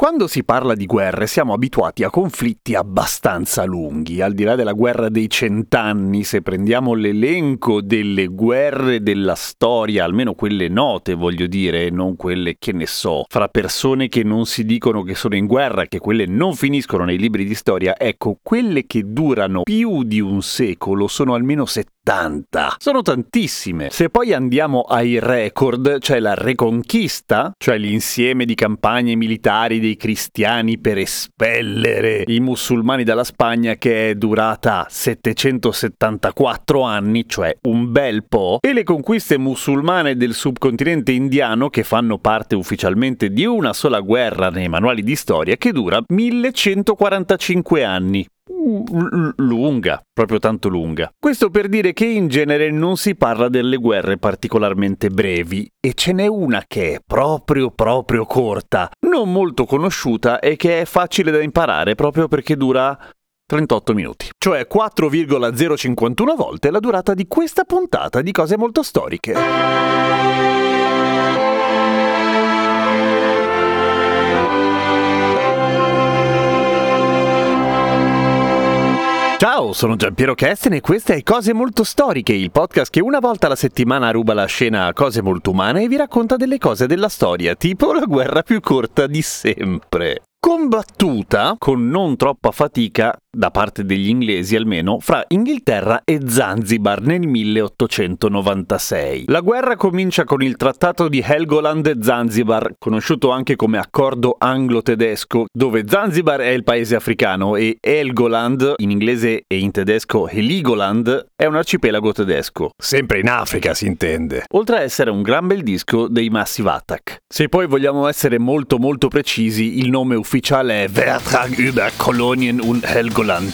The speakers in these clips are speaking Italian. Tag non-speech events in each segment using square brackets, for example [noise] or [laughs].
Quando si parla di guerre siamo abituati a conflitti abbastanza lunghi, al di là della guerra dei cent'anni, se prendiamo l'elenco delle guerre della storia, almeno quelle note voglio dire, non quelle che ne so, fra persone che non si dicono che sono in guerra, che quelle non finiscono nei libri di storia, ecco, quelle che durano più di un secolo sono almeno 70 80. Sono tantissime. Se poi andiamo ai record, c'è la Reconquista, cioè l'insieme di campagne militari dei cristiani per espellere i musulmani dalla Spagna che è durata 774 anni, cioè un bel po', e le conquiste musulmane del subcontinente indiano che fanno parte ufficialmente di una sola guerra nei manuali di storia che dura 1145 anni lunga, proprio tanto lunga. Questo per dire che in genere non si parla delle guerre particolarmente brevi e ce n'è una che è proprio proprio corta, non molto conosciuta e che è facile da imparare proprio perché dura 38 minuti, cioè 4,051 volte la durata di questa puntata di cose molto storiche. Ciao, sono Giampiero Kesten e queste è Cose Molto Storiche, il podcast che una volta alla settimana ruba la scena a cose molto umane e vi racconta delle cose della storia, tipo la guerra più corta di sempre combattuta con non troppa fatica da parte degli inglesi almeno, fra Inghilterra e Zanzibar nel 1896. La guerra comincia con il trattato di Helgoland-Zanzibar, conosciuto anche come accordo anglo-tedesco, dove Zanzibar è il paese africano e Helgoland, in inglese e in tedesco Heligoland, è un arcipelago tedesco. Sempre in Africa si intende. Oltre a essere un gran bel disco dei Massive Attack. Se poi vogliamo essere molto molto precisi, il nome ufficiale è Vertrag über Kolonien und Helgoland.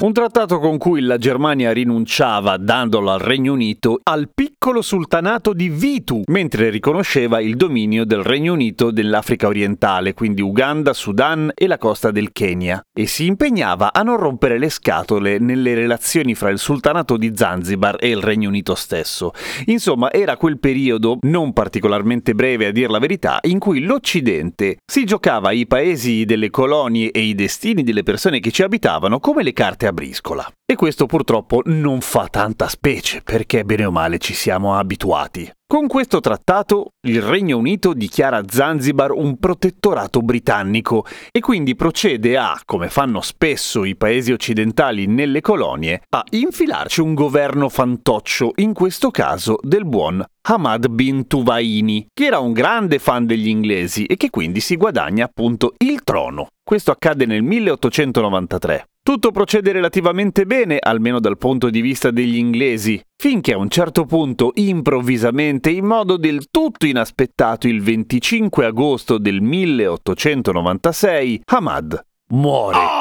Un trattato con cui la Germania rinunciava, dandolo al Regno Unito, al piccolo sultanato di Vitu, mentre riconosceva il dominio del Regno Unito dell'Africa orientale, quindi Uganda, Sudan e la costa del Kenya, e si impegnava a non rompere le scatole nelle relazioni fra il sultanato di Zanzibar e il Regno Unito stesso. Insomma, era quel periodo, non particolarmente breve a dir la verità, in cui l'Occidente si giocava i paesi delle colonie e i destini delle persone che ci abitavano come le carte a briscola. E questo purtroppo non fa tanta specie, perché bene o male ci siamo abituati. Con questo trattato il Regno Unito dichiara Zanzibar un protettorato britannico e quindi procede a, come fanno spesso i paesi occidentali nelle colonie, a infilarci un governo fantoccio, in questo caso del buon Hamad bin Tuvaini, che era un grande fan degli inglesi e che quindi si guadagna appunto il trono. Questo accade nel 1893. Tutto procede relativamente bene, almeno dal punto di vista degli inglesi, finché a un certo punto, improvvisamente, in modo del tutto inaspettato, il 25 agosto del 1896, Hamad muore.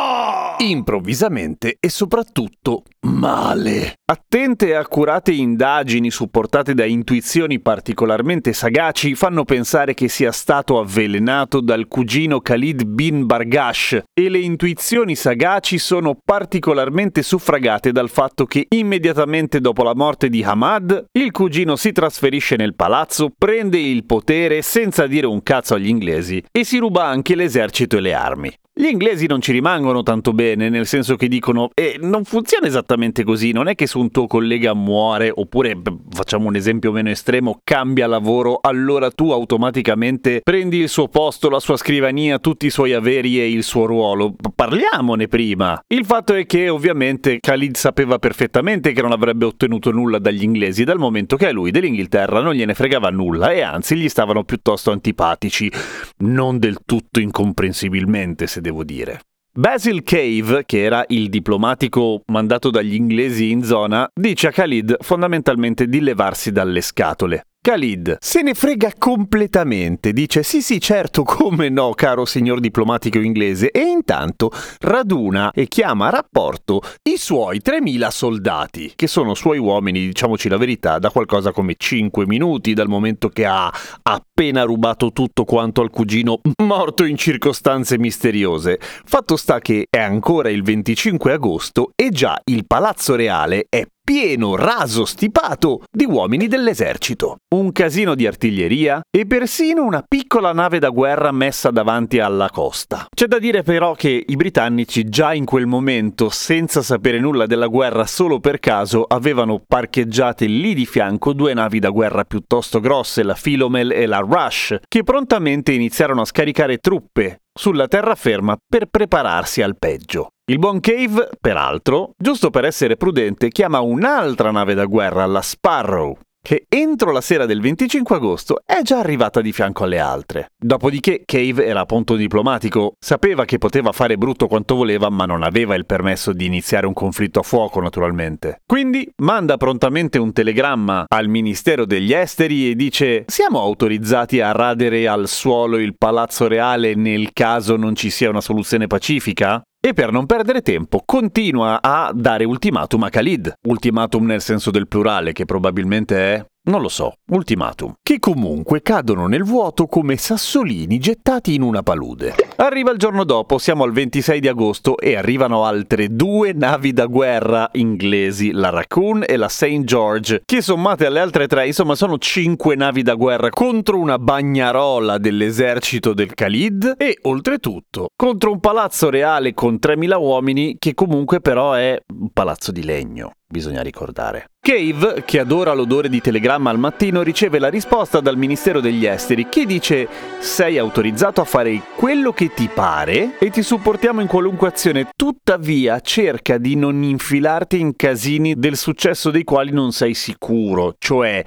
Improvvisamente e soprattutto male. Attente e accurate indagini supportate da intuizioni particolarmente sagaci fanno pensare che sia stato avvelenato dal cugino Khalid bin Bargash e le intuizioni sagaci sono particolarmente suffragate dal fatto che immediatamente dopo la morte di Hamad il cugino si trasferisce nel palazzo, prende il potere senza dire un cazzo agli inglesi e si ruba anche l'esercito e le armi. Gli inglesi non ci rimangono tanto bene, nel senso che dicono, eh, non funziona esattamente così, non è che se un tuo collega muore, oppure facciamo un esempio meno estremo, cambia lavoro, allora tu automaticamente prendi il suo posto, la sua scrivania, tutti i suoi averi e il suo ruolo. Parliamone prima. Il fatto è che ovviamente Khalid sapeva perfettamente che non avrebbe ottenuto nulla dagli inglesi, dal momento che a lui dell'Inghilterra non gliene fregava nulla e anzi gli stavano piuttosto antipatici, non del tutto incomprensibilmente se devo dire. Basil Cave, che era il diplomatico mandato dagli inglesi in zona, dice a Khalid fondamentalmente di levarsi dalle scatole. Khalid se ne frega completamente, dice sì sì certo [laughs] come no caro signor diplomatico inglese e intanto raduna e chiama a rapporto i suoi 3.000 soldati, che sono suoi uomini, diciamoci la verità, da qualcosa come 5 minuti dal momento che ha appena rubato tutto quanto al cugino morto in circostanze misteriose. Fatto sta che è ancora il 25 agosto e già il Palazzo Reale è pieno, raso, stipato di uomini dell'esercito. Un casino di artiglieria e persino una piccola nave da guerra messa davanti alla costa. C'è da dire però che i britannici già in quel momento, senza sapere nulla della guerra solo per caso, avevano parcheggiate lì di fianco due navi da guerra piuttosto grosse, la Philomel e la Rush, che prontamente iniziarono a scaricare truppe sulla terraferma per prepararsi al peggio. Il buon Cave, peraltro, giusto per essere prudente, chiama un'altra nave da guerra, la Sparrow, che entro la sera del 25 agosto è già arrivata di fianco alle altre. Dopodiché Cave era a punto diplomatico, sapeva che poteva fare brutto quanto voleva, ma non aveva il permesso di iniziare un conflitto a fuoco, naturalmente. Quindi manda prontamente un telegramma al Ministero degli Esteri e dice: Siamo autorizzati a radere al suolo il Palazzo Reale nel caso non ci sia una soluzione pacifica? E per non perdere tempo continua a dare ultimatum a Khalid. Ultimatum nel senso del plurale, che probabilmente è non lo so, ultimatum, che comunque cadono nel vuoto come sassolini gettati in una palude. Arriva il giorno dopo, siamo al 26 di agosto e arrivano altre due navi da guerra inglesi, la Raccoon e la St. George, che sommate alle altre tre, insomma, sono cinque navi da guerra contro una bagnarola dell'esercito del Khalid e, oltretutto, contro un palazzo reale con 3.000 uomini che comunque però è un palazzo di legno bisogna ricordare. Cave, che adora l'odore di telegramma al mattino, riceve la risposta dal Ministero degli Esteri che dice sei autorizzato a fare quello che ti pare e ti supportiamo in qualunque azione, tuttavia cerca di non infilarti in casini del successo dei quali non sei sicuro, cioè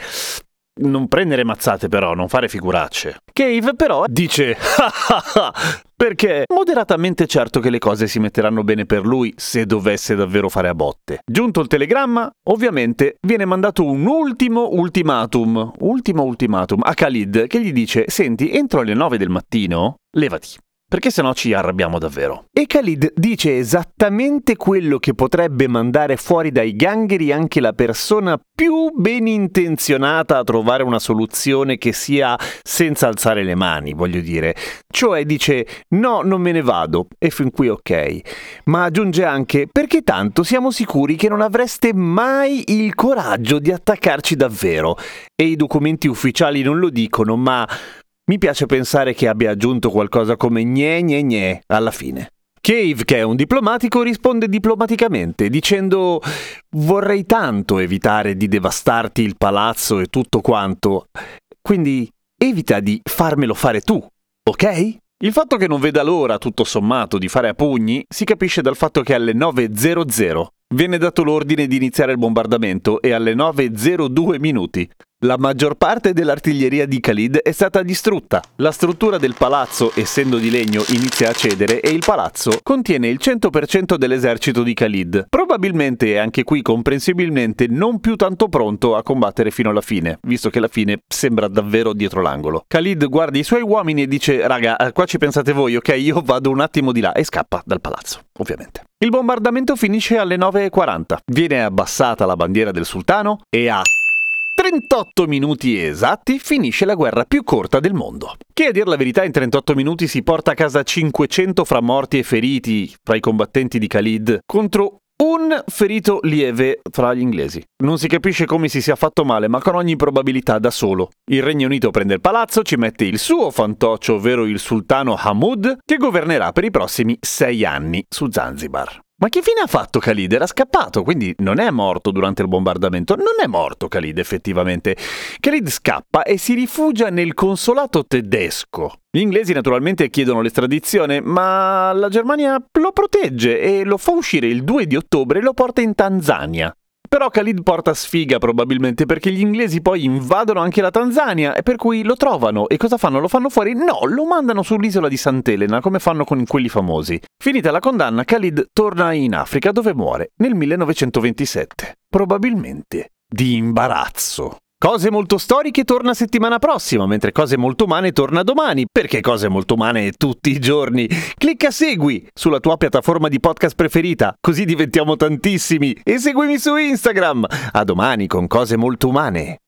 non prendere mazzate però, non fare figuracce. Cave però dice [laughs] perché moderatamente certo che le cose si metteranno bene per lui se dovesse davvero fare a botte. Giunto il telegramma, ovviamente viene mandato un ultimo ultimatum, ultimo ultimatum a Khalid che gli dice "Senti, entro le 9 del mattino, levati" perché sennò ci arrabbiamo davvero. E Khalid dice esattamente quello che potrebbe mandare fuori dai gangheri anche la persona più ben intenzionata a trovare una soluzione che sia senza alzare le mani, voglio dire. Cioè dice no, non me ne vado, e fin qui ok. Ma aggiunge anche perché tanto siamo sicuri che non avreste mai il coraggio di attaccarci davvero. E i documenti ufficiali non lo dicono, ma mi piace pensare che abbia aggiunto qualcosa come gne gne gne alla fine. Cave, che è un diplomatico, risponde diplomaticamente dicendo vorrei tanto evitare di devastarti il palazzo e tutto quanto, quindi evita di farmelo fare tu, ok? Il fatto che non veda l'ora, tutto sommato, di fare a pugni si capisce dal fatto che alle 9.00 viene dato l'ordine di iniziare il bombardamento e alle 9.02 minuti la maggior parte dell'artiglieria di Khalid è stata distrutta. La struttura del palazzo, essendo di legno, inizia a cedere e il palazzo contiene il 100% dell'esercito di Khalid. Probabilmente e anche qui comprensibilmente non più tanto pronto a combattere fino alla fine, visto che la fine sembra davvero dietro l'angolo. Khalid guarda i suoi uomini e dice "Raga, eh, qua ci pensate voi, ok? Io vado un attimo di là" e scappa dal palazzo, ovviamente. Il bombardamento finisce alle 9.40. Viene abbassata la bandiera del sultano e a 38 minuti esatti finisce la guerra più corta del mondo. Che a dir la verità in 38 minuti si porta a casa 500 fra morti e feriti fra i combattenti di Khalid contro un ferito lieve fra gli inglesi. Non si capisce come si sia fatto male, ma con ogni probabilità da solo. Il Regno Unito prende il palazzo, ci mette il suo fantoccio, ovvero il sultano Hamoud, che governerà per i prossimi sei anni su Zanzibar. Ma che fine ha fatto Khalid? Era scappato, quindi non è morto durante il bombardamento. Non è morto Khalid effettivamente. Khalid scappa e si rifugia nel consolato tedesco. Gli inglesi naturalmente chiedono l'estradizione, ma la Germania lo protegge e lo fa uscire il 2 di ottobre e lo porta in Tanzania. Però Khalid porta sfiga probabilmente perché gli inglesi poi invadono anche la Tanzania e per cui lo trovano e cosa fanno? Lo fanno fuori? No, lo mandano sull'isola di Sant'Elena come fanno con quelli famosi. Finita la condanna, Khalid torna in Africa dove muore nel 1927. Probabilmente di imbarazzo. Cose molto storiche torna settimana prossima, mentre Cose molto umane torna domani, perché Cose molto umane tutti i giorni. Clicca segui sulla tua piattaforma di podcast preferita, così diventiamo tantissimi, e seguimi su Instagram. A domani con Cose molto umane.